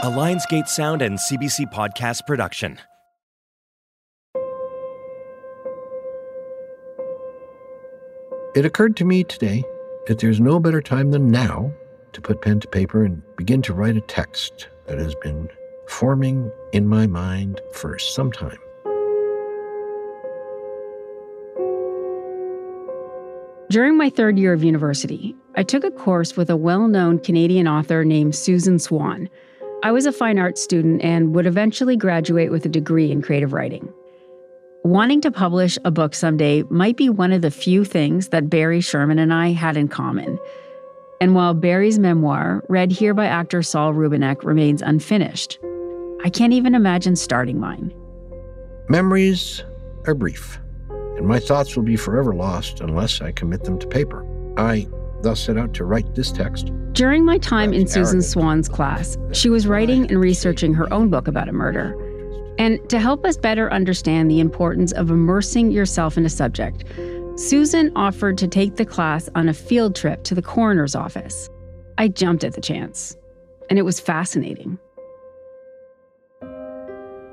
A Lionsgate Sound and CBC Podcast production. It occurred to me today that there's no better time than now to put pen to paper and begin to write a text that has been forming in my mind for some time. During my third year of university, I took a course with a well known Canadian author named Susan Swan. I was a fine arts student and would eventually graduate with a degree in creative writing. Wanting to publish a book someday might be one of the few things that Barry Sherman and I had in common. And while Barry's memoir, read here by actor Saul Rubinek, remains unfinished, I can't even imagine starting mine. Memories are brief, and my thoughts will be forever lost unless I commit them to paper. I thus set out to write this text. During my time in Susan arrogant. Swan's class, she was writing and researching her own book about a murder. And to help us better understand the importance of immersing yourself in a subject, Susan offered to take the class on a field trip to the coroner's office. I jumped at the chance, and it was fascinating.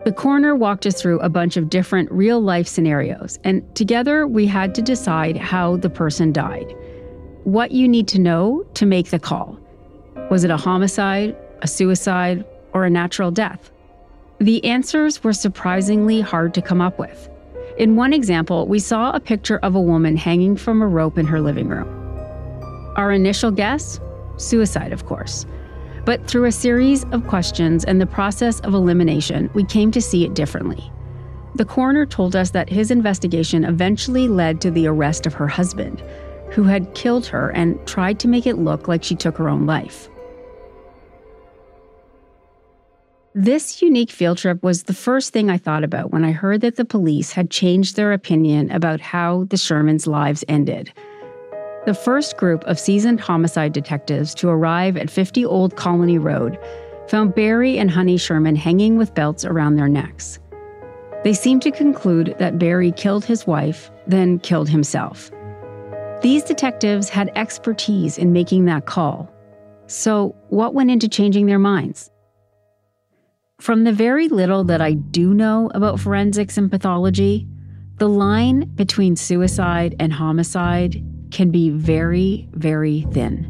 The coroner walked us through a bunch of different real life scenarios, and together we had to decide how the person died. What you need to know to make the call. Was it a homicide, a suicide, or a natural death? The answers were surprisingly hard to come up with. In one example, we saw a picture of a woman hanging from a rope in her living room. Our initial guess? Suicide, of course. But through a series of questions and the process of elimination, we came to see it differently. The coroner told us that his investigation eventually led to the arrest of her husband, who had killed her and tried to make it look like she took her own life. This unique field trip was the first thing I thought about when I heard that the police had changed their opinion about how the Shermans' lives ended. The first group of seasoned homicide detectives to arrive at 50 Old Colony Road found Barry and Honey Sherman hanging with belts around their necks. They seemed to conclude that Barry killed his wife, then killed himself. These detectives had expertise in making that call. So, what went into changing their minds? From the very little that I do know about forensics and pathology, the line between suicide and homicide can be very, very thin.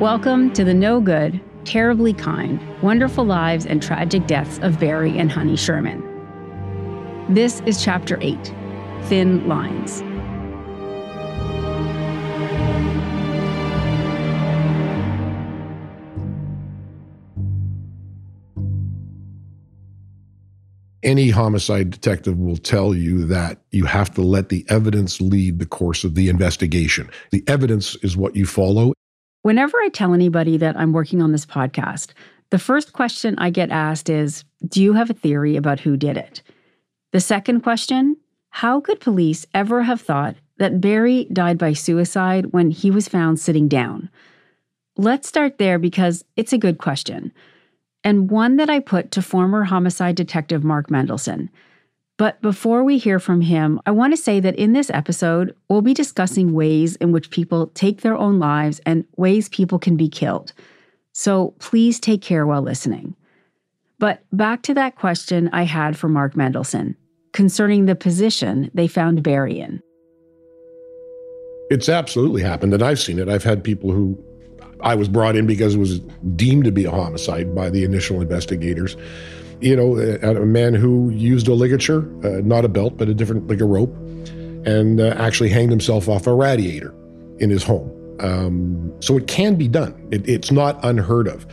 Welcome to the no good, terribly kind, wonderful lives and tragic deaths of Barry and Honey Sherman. This is Chapter 8 Thin Lines. any homicide detective will tell you that you have to let the evidence lead the course of the investigation. The evidence is what you follow. Whenever I tell anybody that I'm working on this podcast, the first question I get asked is Do you have a theory about who did it? The second question How could police ever have thought that Barry died by suicide when he was found sitting down? Let's start there because it's a good question, and one that I put to former homicide detective Mark Mendelson. But before we hear from him, I want to say that in this episode, we'll be discussing ways in which people take their own lives and ways people can be killed. So please take care while listening. But back to that question I had for Mark Mendelson concerning the position they found Barry in. It's absolutely happened, and I've seen it. I've had people who I was brought in because it was deemed to be a homicide by the initial investigators. You know, a, a man who used a ligature, uh, not a belt, but a different, like a rope, and uh, actually hanged himself off a radiator in his home. Um, so it can be done. It, it's not unheard of.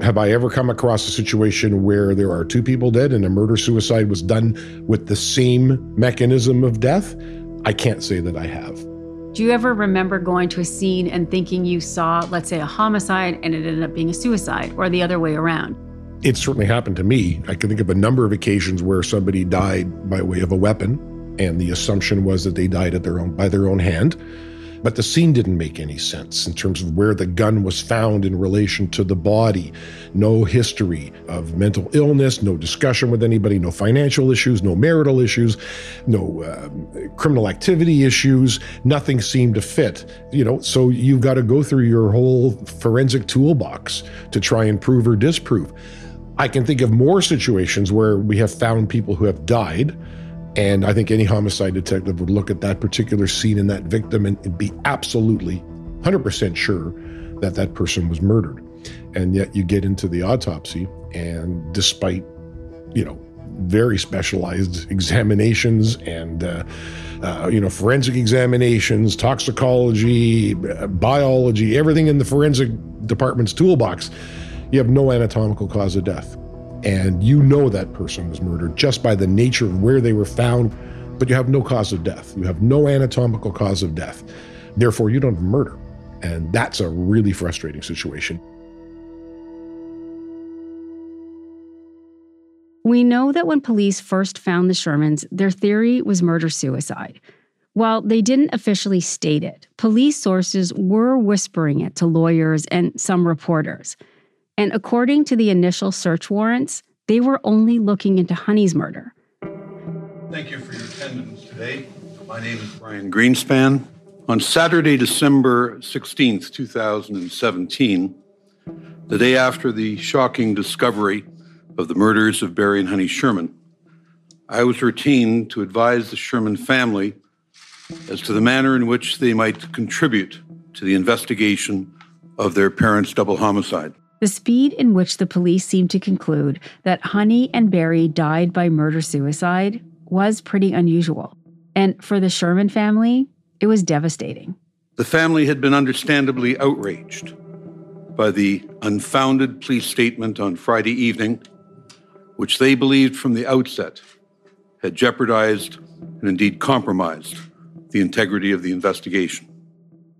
Have I ever come across a situation where there are two people dead and a murder suicide was done with the same mechanism of death? I can't say that I have. Do you ever remember going to a scene and thinking you saw, let's say, a homicide and it ended up being a suicide, or the other way around? It certainly happened to me. I can think of a number of occasions where somebody died by way of a weapon, and the assumption was that they died at their own by their own hand. But the scene didn't make any sense in terms of where the gun was found in relation to the body. No history of mental illness, no discussion with anybody, no financial issues, no marital issues, no uh, criminal activity issues. Nothing seemed to fit. You know, so you've got to go through your whole forensic toolbox to try and prove or disprove. I can think of more situations where we have found people who have died and I think any homicide detective would look at that particular scene and that victim and be absolutely 100% sure that that person was murdered. And yet you get into the autopsy, and despite, you know, very specialized examinations and, uh, uh, you know, forensic examinations, toxicology, biology, everything in the forensic department's toolbox, you have no anatomical cause of death and you know that person was murdered just by the nature of where they were found, but you have no cause of death. You have no anatomical cause of death. Therefore, you don't have murder. And that's a really frustrating situation. We know that when police first found the Shermans, their theory was murder suicide. While they didn't officially state it, police sources were whispering it to lawyers and some reporters. And according to the initial search warrants, they were only looking into Honey's murder. Thank you for your attendance today. My name is Brian Greenspan. On Saturday, December 16th, 2017, the day after the shocking discovery of the murders of Barry and Honey Sherman, I was retained to advise the Sherman family as to the manner in which they might contribute to the investigation of their parents' double homicide. The speed in which the police seemed to conclude that Honey and Barry died by murder suicide was pretty unusual. And for the Sherman family, it was devastating. The family had been understandably outraged by the unfounded police statement on Friday evening, which they believed from the outset had jeopardized and indeed compromised the integrity of the investigation.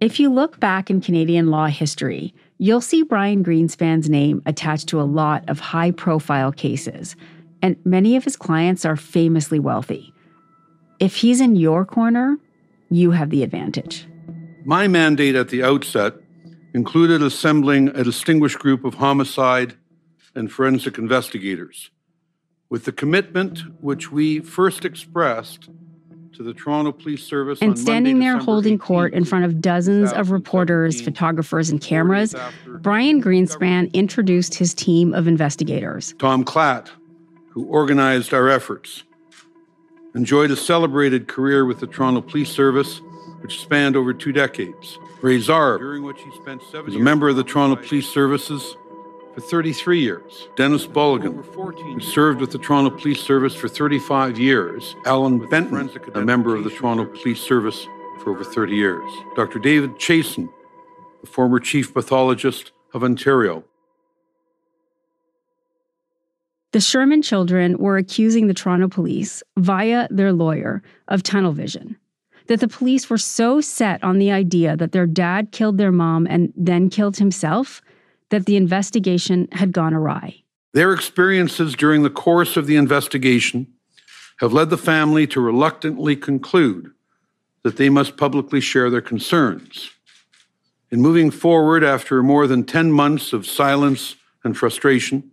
If you look back in Canadian law history, you'll see Brian Greenspan's name attached to a lot of high profile cases, and many of his clients are famously wealthy. If he's in your corner, you have the advantage. My mandate at the outset included assembling a distinguished group of homicide and forensic investigators with the commitment which we first expressed to the Toronto Police Service. And standing Monday, there December holding 18th, court in front of dozens of reporters, photographers, and cameras, Brian Greenspan introduced his team of investigators. Tom Klatt, who organized our efforts, enjoyed a celebrated career with the Toronto Police Service, which spanned over two decades. Ray Zarb, during which he spent seven was a member of the Toronto Police Services for 33 years. Dennis Bulligan, who served with the Toronto Police Service for 35 years. Alan Benton, a member of the Toronto Police Service for over 30 years. Dr. David Chiasson, the former chief pathologist of Ontario. The Sherman children were accusing the Toronto police, via their lawyer, of tunnel vision. That the police were so set on the idea that their dad killed their mom and then killed himself that the investigation had gone awry. Their experiences during the course of the investigation have led the family to reluctantly conclude that they must publicly share their concerns. In moving forward after more than 10 months of silence and frustration,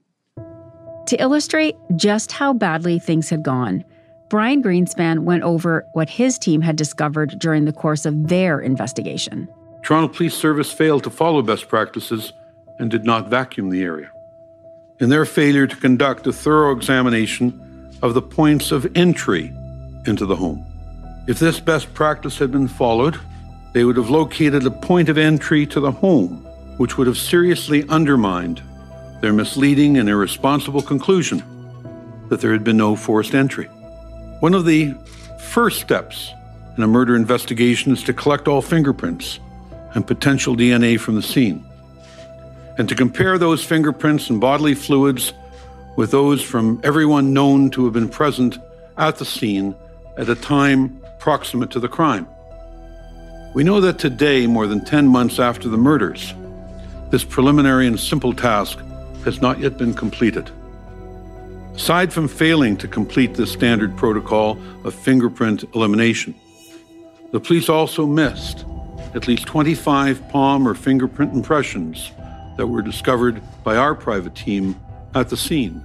to illustrate just how badly things had gone, Brian Greenspan went over what his team had discovered during the course of their investigation. Toronto Police Service failed to follow best practices and did not vacuum the area. In their failure to conduct a thorough examination of the points of entry into the home. If this best practice had been followed, they would have located a point of entry to the home, which would have seriously undermined their misleading and irresponsible conclusion that there had been no forced entry. One of the first steps in a murder investigation is to collect all fingerprints and potential DNA from the scene and to compare those fingerprints and bodily fluids with those from everyone known to have been present at the scene at a time proximate to the crime. We know that today, more than 10 months after the murders, this preliminary and simple task has not yet been completed. Aside from failing to complete the standard protocol of fingerprint elimination, the police also missed at least 25 palm or fingerprint impressions that were discovered by our private team at the scene.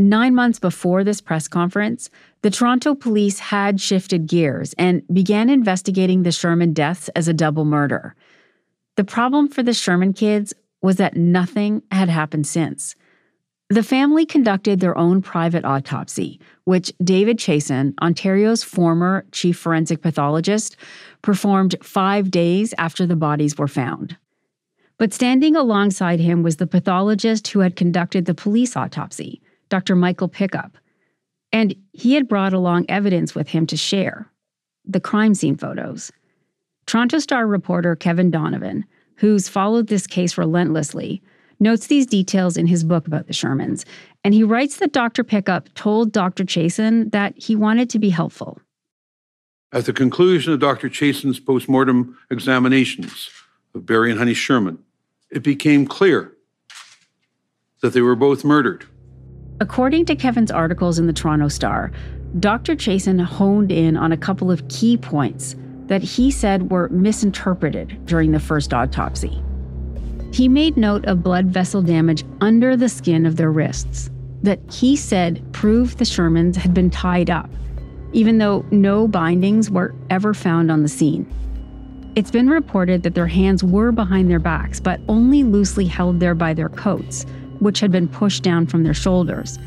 Nine months before this press conference, the Toronto police had shifted gears and began investigating the Sherman deaths as a double murder. The problem for the Sherman kids was that nothing had happened since. The family conducted their own private autopsy, which David Chiasson, Ontario's former chief forensic pathologist, performed five days after the bodies were found. But standing alongside him was the pathologist who had conducted the police autopsy, Dr. Michael Pickup. And he had brought along evidence with him to share the crime scene photos. Toronto Star reporter Kevin Donovan, who's followed this case relentlessly, notes these details in his book about the Shermans, and he writes that Dr. Pickup told Dr. Chiasson that he wanted to be helpful. At the conclusion of Dr. Chiasson's postmortem examinations of Barry and Honey Sherman, it became clear that they were both murdered. According to Kevin's articles in the Toronto Star, Dr. Chiasson honed in on a couple of key points that he said were misinterpreted during the first autopsy. He made note of blood vessel damage under the skin of their wrists that he said proved the Shermans had been tied up, even though no bindings were ever found on the scene. It's been reported that their hands were behind their backs, but only loosely held there by their coats, which had been pushed down from their shoulders.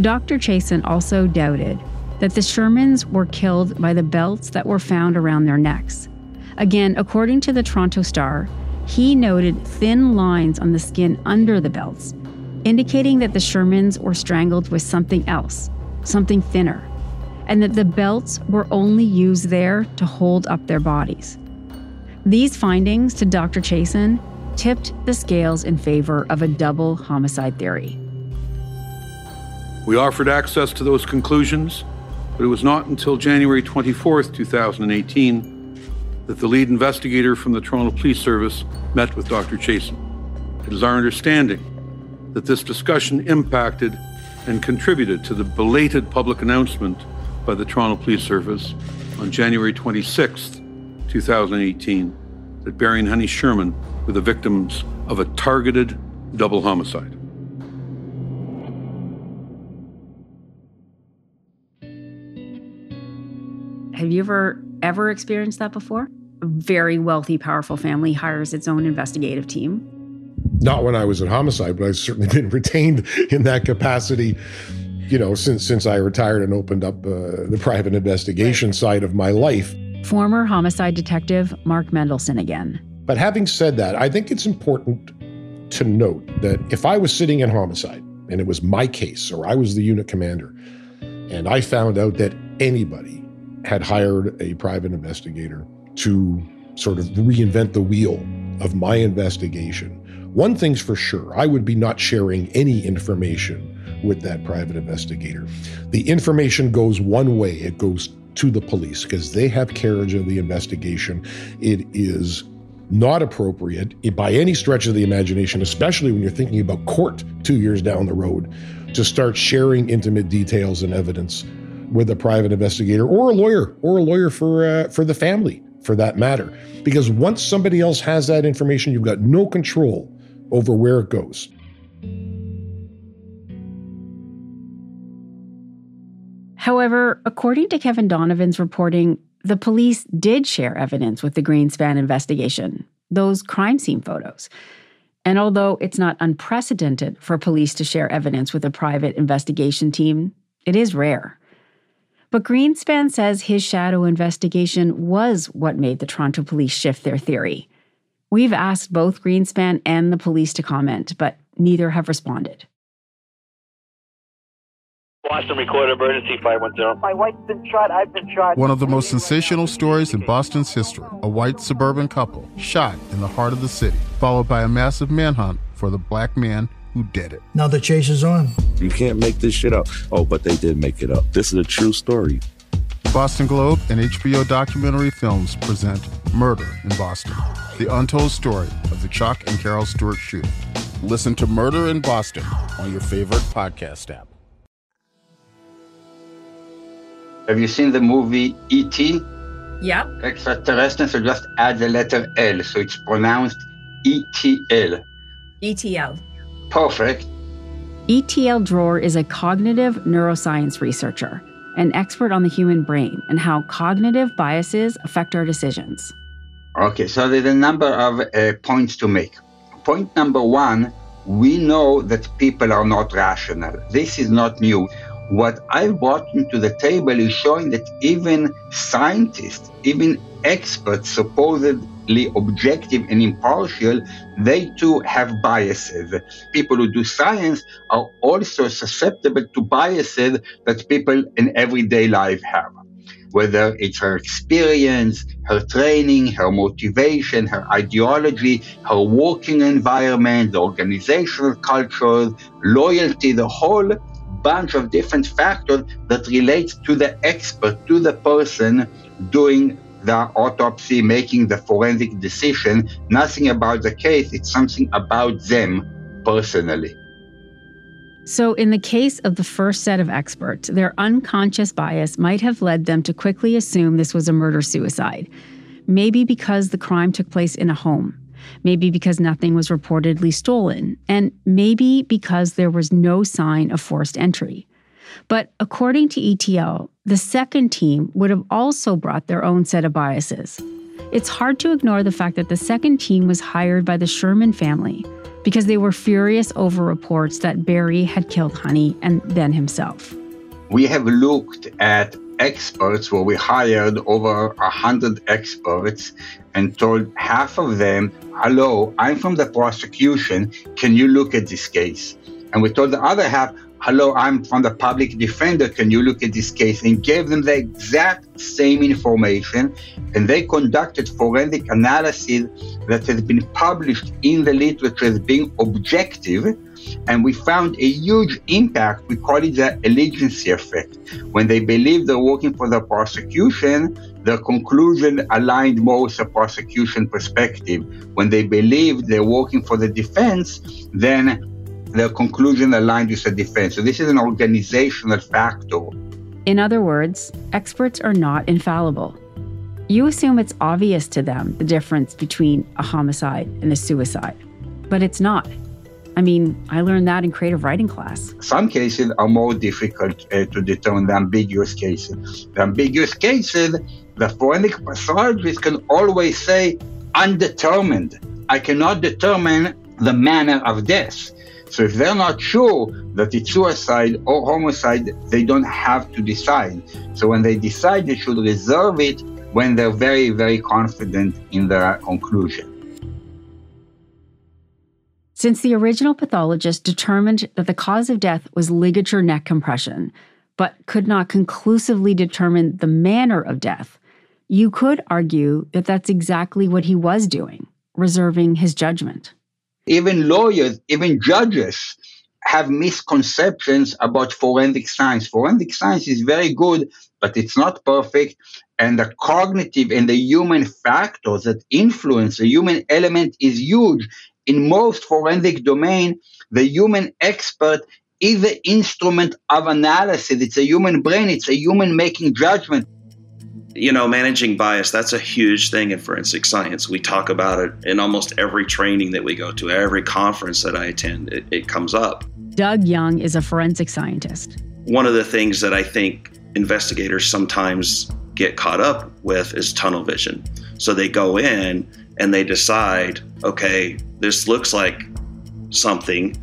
Dr. Chiasson also doubted that the Shermans were killed by the belts that were found around their necks. Again, according to the Toronto Star, he noted thin lines on the skin under the belts, indicating that the Shermans were strangled with something else, something thinner, and that the belts were only used there to hold up their bodies. These findings to Dr. Chiasson tipped the scales in favor of a double homicide theory. We offered access to those conclusions, but it was not until January 24, 2018, that the lead investigator from the Toronto Police Service met with Dr. Chiasson. It is our understanding that this discussion impacted and contributed to the belated public announcement by the Toronto Police Service on January 26, 2018, that Barry and Honey Sherman were the victims of a targeted double homicide. Have you ever ever experienced that before? A very wealthy, powerful family hires its own investigative team. Not when I was at homicide, but I've certainly been retained in that capacity. You know, since since I retired and opened up uh, the private investigation side of my life. Former homicide detective Mark Mendelson again. But having said that, I think it's important to note that if I was sitting in homicide and it was my case, or I was the unit commander, and I found out that anybody had hired a private investigator to sort of reinvent the wheel of my investigation. One thing's for sure, I would be not sharing any information with that private investigator. The information goes one way, it goes to the police because they have carriage of the investigation. It is not appropriate by any stretch of the imagination, especially when you're thinking about court two years down the road, to start sharing intimate details and evidence with a private investigator or a lawyer or a lawyer for uh, for the family for that matter because once somebody else has that information you've got no control over where it goes However, according to Kevin Donovan's reporting, the police did share evidence with the Greenspan investigation, those crime scene photos. And although it's not unprecedented for police to share evidence with a private investigation team, it is rare. But Greenspan says his shadow investigation was what made the Toronto police shift their theory. We've asked both Greenspan and the police to comment, but neither have responded. Boston Recorder Emergency 510. My wife's been shot. I've been shot. One of the most sensational stories in Boston's history a white suburban couple shot in the heart of the city, followed by a massive manhunt for the black man who did it. Now the chase is on. You can't make this shit up. Oh, but they did make it up. This is a true story. Boston Globe and HBO documentary films present Murder in Boston, the untold story of the Chuck and Carol Stewart shooting. Listen to Murder in Boston on your favorite podcast app. Have you seen the movie E.T.? Yep. Extraterrestrial, so just add the letter L, so it's pronounced E-T-L. Itiel. Perfect. Itiel Dror is a cognitive neuroscience researcher, an expert on the human brain and how cognitive biases affect our decisions. Okay, so there's a number of uh, points to make. Point number one we know that people are not rational. This is not new. What I've brought into the table is showing that even scientists, even experts, supposedly objective and impartial, they too have biases. People who do science are also susceptible to biases that people in everyday life have whether it's her experience, her training, her motivation, her ideology, her working environment, the organizational culture, loyalty, the whole bunch of different factors that relate to the expert, to the person doing the autopsy, making the forensic decision. Nothing about the case, it's something about them personally. So, in the case of the first set of experts, their unconscious bias might have led them to quickly assume this was a murder suicide. Maybe because the crime took place in a home, maybe because nothing was reportedly stolen, and maybe because there was no sign of forced entry. But according to Itiel, the second team would have also brought their own set of biases. It's hard to ignore the fact that the second team was hired by the Sherman family because they were furious over reports that Barry had killed Honey and then himself. We have looked at experts where we hired over a hundred experts and told half of them, hello, I'm from the prosecution. Can you look at this case? And we told the other half, hello, I'm from the public defender. Can you look at this case? And gave them the exact same information. And they conducted forensic analysis that has been published in the literature as being objective. And we found a huge impact. We call it the allegiance effect. When they believe they're working for the prosecution, the conclusion aligned more with the prosecution perspective. When they believe they're working for the defense, then their conclusion aligned with the defense. So this is an organizational factor. In other words, experts are not infallible. You assume it's obvious to them the difference between a homicide and a suicide, but it's not. I mean, I learned that in creative writing class. Some cases are more difficult uh, to determine the ambiguous cases. The ambiguous cases, the forensic pathologist can always say undetermined. I cannot determine the manner of death. So if they're not sure that it's suicide or homicide, they don't have to decide. So when they decide, they should reserve it when they're very, very confident in their conclusion. Since the original pathologist determined that the cause of death was ligature neck compression, but could not conclusively determine the manner of death, you could argue that that's exactly what he was doing, reserving his judgment. Even lawyers, even judges have misconceptions about forensic science. Forensic science is very good, but it's not perfect. And the cognitive and the human factors that influence the human element is huge. In most forensic domain, the human expert is the instrument of analysis. It's a human brain. It's a human making judgment you know, managing bias, that's a huge thing in forensic science. We talk about it in almost every training that we go to, every conference that I attend, it, it, comes up. Doug Young is a forensic scientist. One of the things that I think investigators sometimes get caught up with is tunnel vision. So they go in and they decide, okay, this looks like something,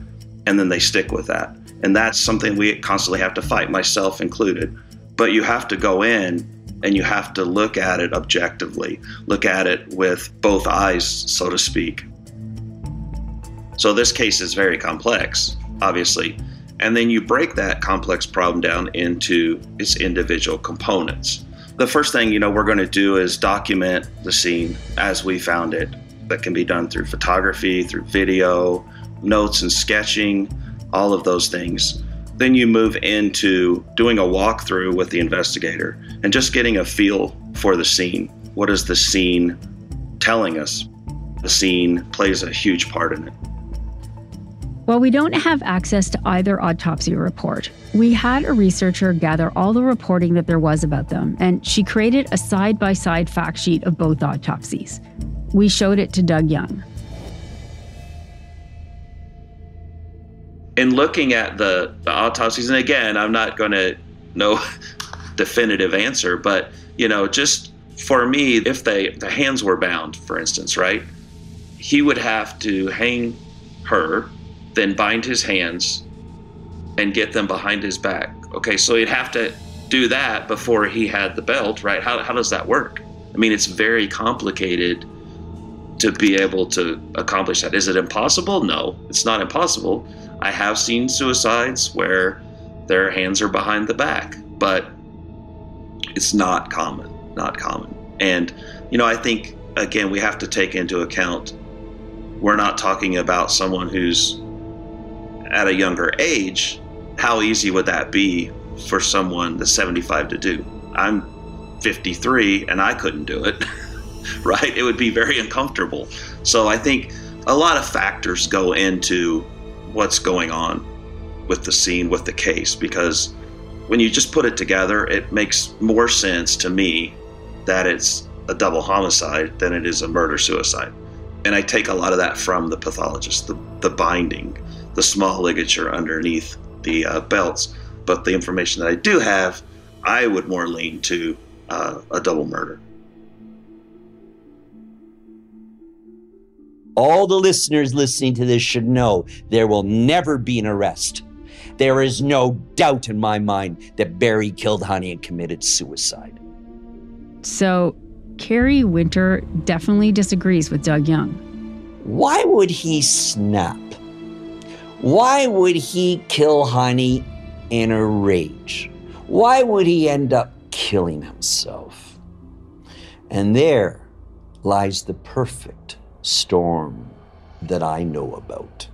and then they stick with that. And that's something we constantly have to fight, myself included. But you have to go in and you have to look at it objectively, look at it with both eyes, so to speak. So this case is very complex, obviously. And then you break that complex problem down into its individual components. The first thing, you know, we're going to do is document the scene as we found it. That can be done through photography, through video, notes and sketching, all of those things. Then you move into doing a walkthrough with the investigator and just getting a feel for the scene. What is the scene telling us? The scene plays a huge part in it. While we don't have access to either autopsy report, we had a researcher gather all the reporting that there was about them, and she created a side by side fact sheet of both autopsies. We showed it to Doug Young. In looking at the, the autopsies, and again, I'm not going to know definitive answer, but you know, just for me, if they the hands were bound, for instance, right, he would have to hang her then bind his hands and get them behind his back. Okay, so he'd have to do that before he had the belt, right? How, how does that work? I mean, it's very complicated to be able to accomplish that. Is it impossible? No, it's not impossible. I have seen suicides where their hands are behind the back, but it's not common, not common. And, you know, I think, again, we have to take into account we're not talking about someone who's at a younger age, how easy would that be for someone that's 75 to do? I'm 53 and I couldn't do it, right? It would be very uncomfortable. So I think a lot of factors go into what's going on with the scene, with the case, because when you just put it together, it makes more sense to me that it's a double homicide than it is a murder suicide. And I take a lot of that from the pathologist, the, the binding, the small ligature underneath the uh, belts. But the information that I do have, I would more lean to uh, a double murder. All the listeners listening to this should know there will never be an arrest. There is no doubt in my mind that Barry killed Honey and committed suicide. So, Kerry Winter definitely disagrees with Doug Young. Why would he snap? Why would he kill Honey in a rage? Why would he end up killing himself? And there lies the perfect storm that I know about.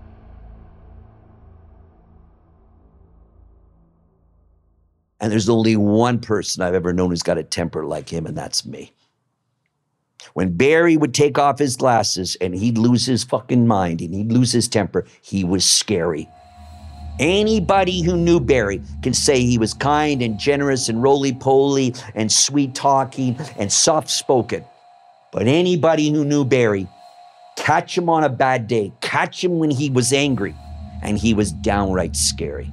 And there's only one person I've ever known who's got a temper like him, and that's me. When Barry would take off his glasses and he'd lose his fucking mind and he'd lose his temper, he was scary. Anybody who knew Barry can say he was kind and generous and roly poly and sweet talking and soft spoken. But anybody who knew Barry, catch him on a bad day, catch him when he was angry, and he was downright scary.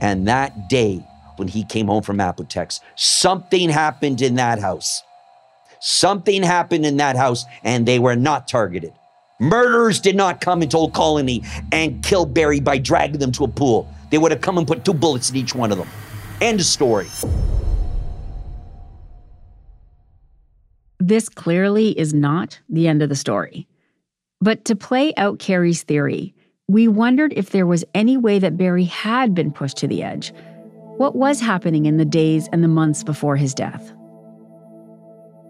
And that day, when he came home from Apotex, something happened in that house. Something happened in that house and they were not targeted. Murderers did not come into Old Colony and kill Barry by dragging them to a pool. They would have come and put two bullets in each one of them. End of story. This clearly is not the end of the story. But to play out Kerry's theory, we wondered if there was any way that Barry had been pushed to the edge. What was happening in the days and the months before his death?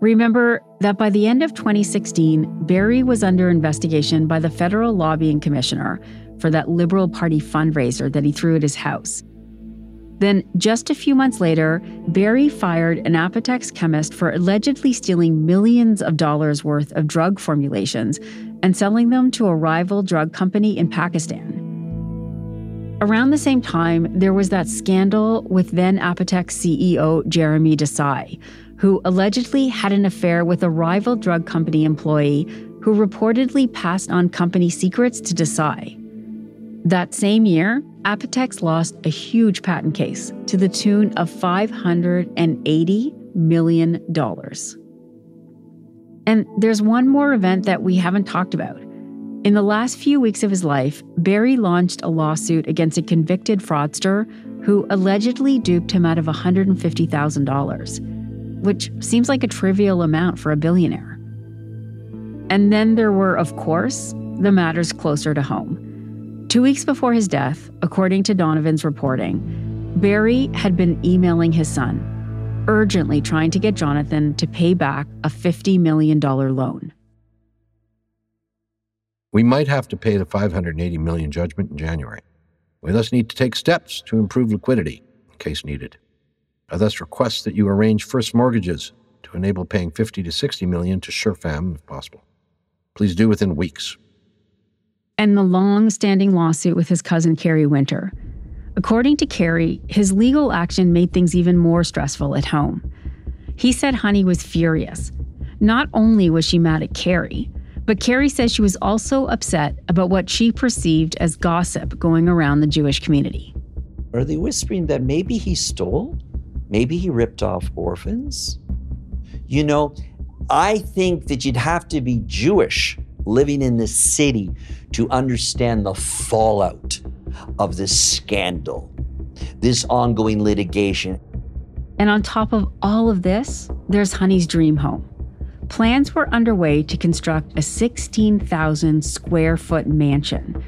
Remember that by the end of 2016, Barry was under investigation by the federal lobbying commissioner for that Liberal Party fundraiser that he threw at his house. Then, just a few months later, Barry fired an Apotex chemist for allegedly stealing millions of dollars worth of drug formulations and selling them to a rival drug company in Pakistan. Around the same time, there was that scandal with then Apotex CEO Jeremy Desai, who allegedly had an affair with a rival drug company employee who reportedly passed on company secrets to Desai. That same year, Apotex lost a huge patent case to the tune of $580 million. And there's one more event that we haven't talked about. In the last few weeks of his life, Barry launched a lawsuit against a convicted fraudster who allegedly duped him out of $150,000 which seems like a trivial amount for a billionaire. And then there were, of course, the matters closer to home. Two weeks before his death, according to Donovan's reporting, Barry had been emailing his son, urgently trying to get Jonathan to pay back a $50 million loan. We might have to pay the 580 million judgment in January. We thus need to take steps to improve liquidity, in case needed. I thus request that you arrange first mortgages to enable paying 50 to 60 million to Sherfam if possible. Please do within weeks. And the long standing lawsuit with his cousin Kerry Winter. According to Kerry, his legal action made things even more stressful at home. He said Honey was furious. Not only was she mad at Kerry, but Kerry says she was also upset about what she perceived as gossip going around the Jewish community. Are they whispering that maybe he stole? Maybe he ripped off orphans? You know, I think that you'd have to be Jewish living in this city to understand the fallout of this scandal, this ongoing litigation. And on top of all of this, there's Honey's dream home. Plans were underway to construct a 16,000 square foot mansion.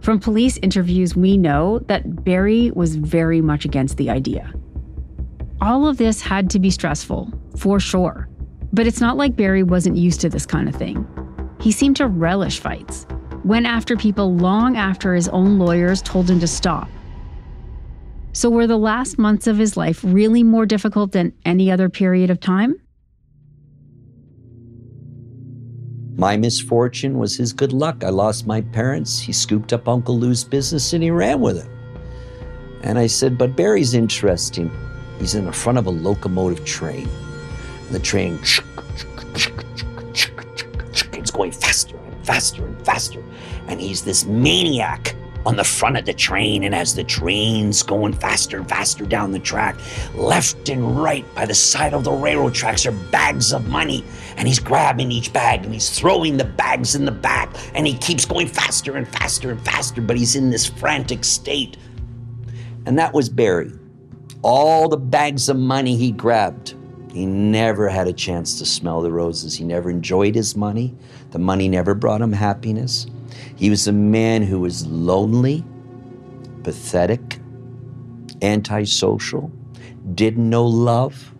From police interviews, we know that Barry was very much against the idea. All of this had to be stressful, for sure. But it's not like Barry wasn't used to this kind of thing. He seemed to relish fights, went after people long after his own lawyers told him to stop. So, were the last months of his life really more difficult than any other period of time? My misfortune was his good luck. I lost my parents. He scooped up Uncle Lou's business and he ran with it. And I said, But Barry's interesting. He's in the front of a locomotive train. The train faster and faster and faster. And he's this maniac on the front of the train. And as the train's going faster and faster down the track, left and right by the side of the railroad tracks are bags of money. And he's grabbing each bag and he's throwing the bags in the back. And he keeps going faster and faster and faster, but he's in this frantic state. And that was Barry. All the bags of money he grabbed. He never had a chance to smell the roses. He never enjoyed his money. The money never brought him happiness. He was a man who was lonely, pathetic, antisocial, didn't know love,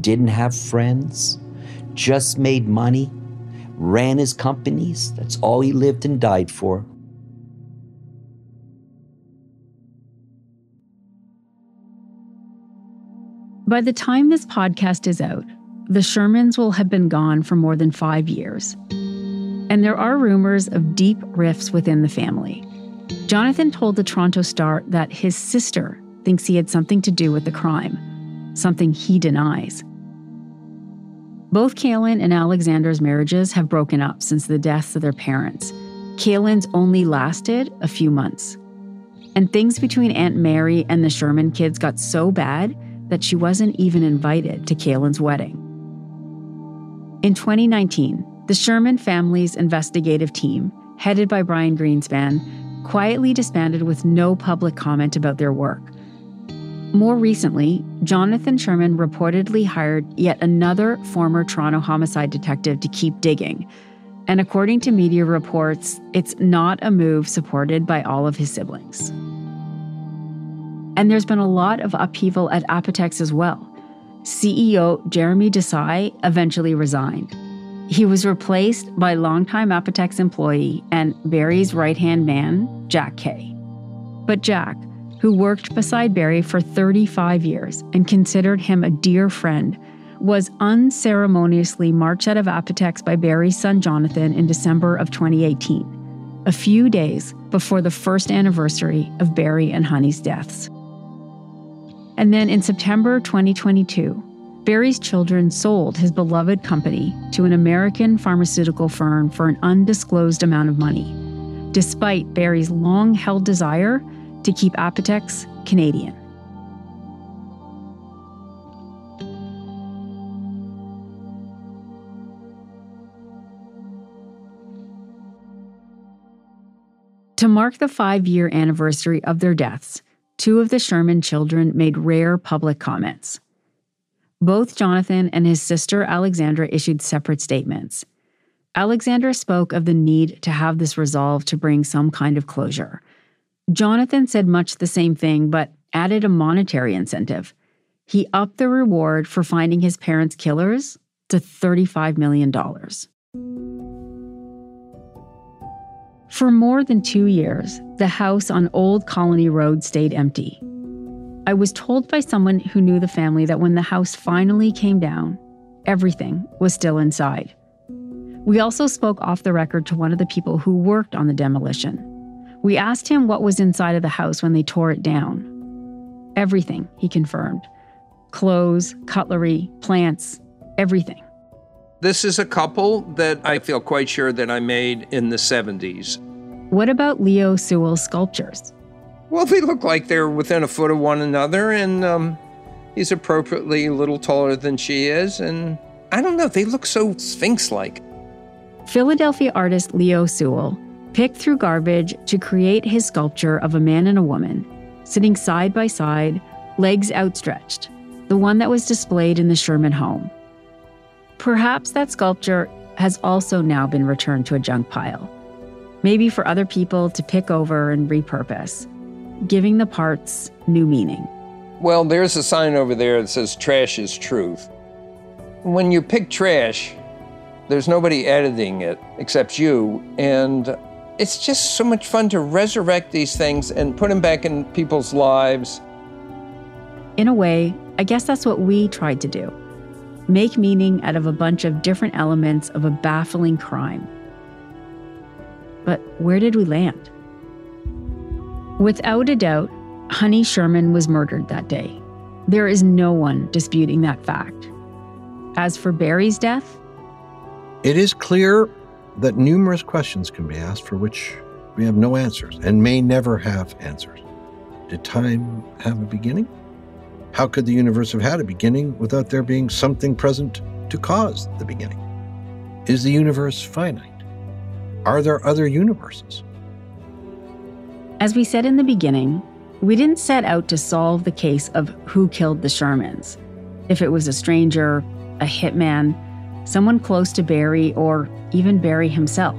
didn't have friends, just made money, ran his companies. That's all he lived and died for. By the time this podcast is out, the Shermans will have been gone for more than five years. And there are rumors of deep rifts within the family. Jonathan told the Toronto Star that his sister thinks he had something to do with the crime, something he denies. Both Kaelen and Alexandra's marriages have broken up since the deaths of their parents. Kaelen's only lasted a few months. And things between Aunt Mary and the Sherman kids got so bad that she wasn't even invited to Kaelen's wedding. In 2019, the Sherman family's investigative team, headed by Brian Greenspan, quietly disbanded with no public comment about their work. More recently, Jonathan Sherman reportedly hired yet another former Toronto homicide detective to keep digging. And according to media reports, it's not a move supported by all of his siblings. And there's been a lot of upheaval at Apotex as well. CEO Jeremy Desai eventually resigned. He was replaced by longtime Apotex employee and Barry's right hand man, Jack Kay. But Jack, who worked beside Barry for 35 years and considered him a dear friend, was unceremoniously marched out of Apotex by Barry's son Jonathan in December of 2018, a few days before the first anniversary of Barry and Honey's deaths. And then in September 2022, Barry's children sold his beloved company to an American pharmaceutical firm for an undisclosed amount of money, despite Barry's long held desire to keep Apotex Canadian. To mark the five year anniversary of their deaths, two of the Sherman children made rare public comments. Both Jonathan and his sister Alexandra issued separate statements. Alexandra spoke of the need to have this resolved to bring some kind of closure. Jonathan said much the same thing, but added a monetary incentive. He upped the reward for finding his parents' killers to $35 million. For more than two years, the house on Old Colony Road stayed empty. I was told by someone who knew the family that when the house finally came down, everything was still inside. We also spoke off the record to one of the people who worked on the demolition. We asked him what was inside of the house when they tore it down. Everything, he confirmed clothes, cutlery, plants, everything. This is a couple that I feel quite sure that I made in the 70s. What about Leo Sewell's sculptures? Well, they look like they're within a foot of one another, and um, he's appropriately a little taller than she is. And I don't know, they look so Sphinx like. Philadelphia artist Leo Sewell picked through garbage to create his sculpture of a man and a woman, sitting side by side, legs outstretched, the one that was displayed in the Sherman home. Perhaps that sculpture has also now been returned to a junk pile, maybe for other people to pick over and repurpose giving the parts new meaning. Well, there's a sign over there that says trash is truth. When you pick trash, there's nobody editing it except you, and it's just so much fun to resurrect these things and put them back in people's lives. In a way, I guess that's what we tried to do make meaning out of a bunch of different elements of a baffling crime. But where did we land? Without a doubt, Honey Sherman was murdered that day. There is no one disputing that fact. As for Barry's death, it is clear that numerous questions can be asked for which we have no answers and may never have answers. Did time have a beginning? How could the universe have had a beginning without there being something present to cause the beginning? Is the universe finite? Are there other universes? As we said in the beginning, we didn't set out to solve the case of who killed the Shermans. If it was a stranger, a hitman, someone close to Barry, or even Barry himself.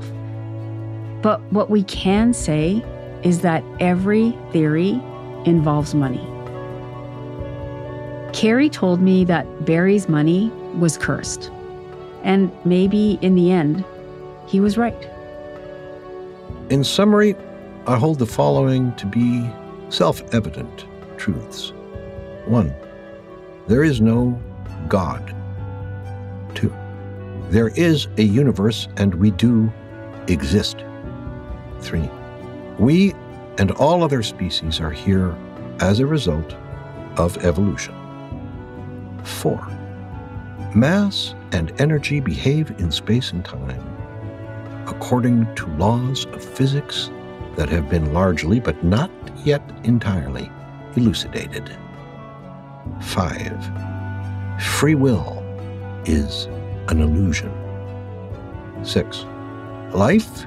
But what we can say is that every theory involves money. Kerry told me that Barry's money was cursed. And maybe in the end, he was right. In summary, I hold the following to be self evident truths. One, there is no God. Two, there is a universe and we do exist. Three, we and all other species are here as a result of evolution. Four, mass and energy behave in space and time according to laws of physics that have been largely, but not yet entirely, elucidated. 5. Free will is an illusion. 6. Life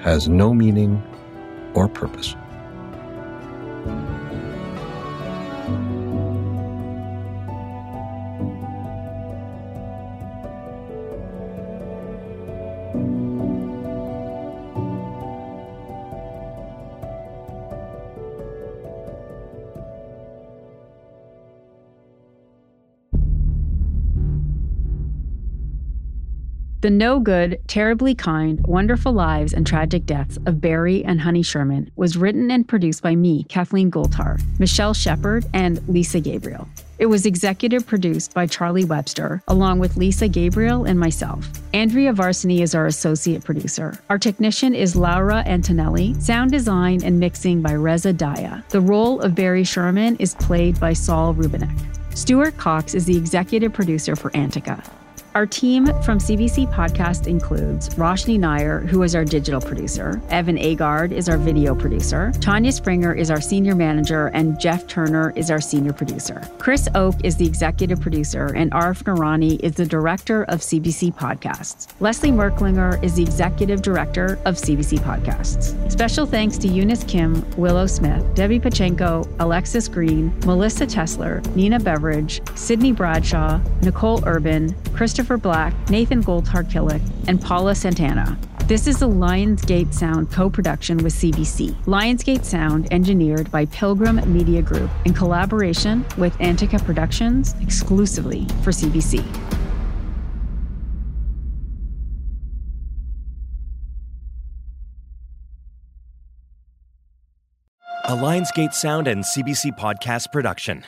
has no meaning or purpose. The no good, terribly kind, wonderful lives and tragic deaths of Barry and Honey Sherman was written and produced by me, Kathleen Goldhar, Michelle Shepard, and Lisa Gabriel. It was executive produced by Charlie Webster, along with Lisa Gabriel and myself. Andrea Varsany is our associate producer. Our technician is Laura Antonelli. Sound design and mixing by Reza Daya. The role of Barry Sherman is played by Saul Rubinek. Stuart Cox is the executive producer for Antica. Our team from CBC Podcast includes Roshni Nair, who is our digital producer, Evan Agard is our video producer, Tanya Springer is our senior manager, and Jeff Turner is our senior producer. Chris Oke is the executive producer, and Arif Noorani is the director of CBC Podcasts. Leslie Merklinger is the executive director of CBC Podcasts. Special thanks to Eunice Kim, Willow Smith, Debbie Pachenko, Alexis Green, Melissa Tesler, Nina Beveridge, Sydney Bradshaw, Nicole Urban, Christopher Christopher Black, Nathan Goldhar Killick, and Paula Santana. This is a Lionsgate Sound co production with CBC. Lionsgate Sound engineered by Pilgrim Media Group in collaboration with Antica Productions exclusively for CBC. A Lionsgate Sound and CBC podcast production.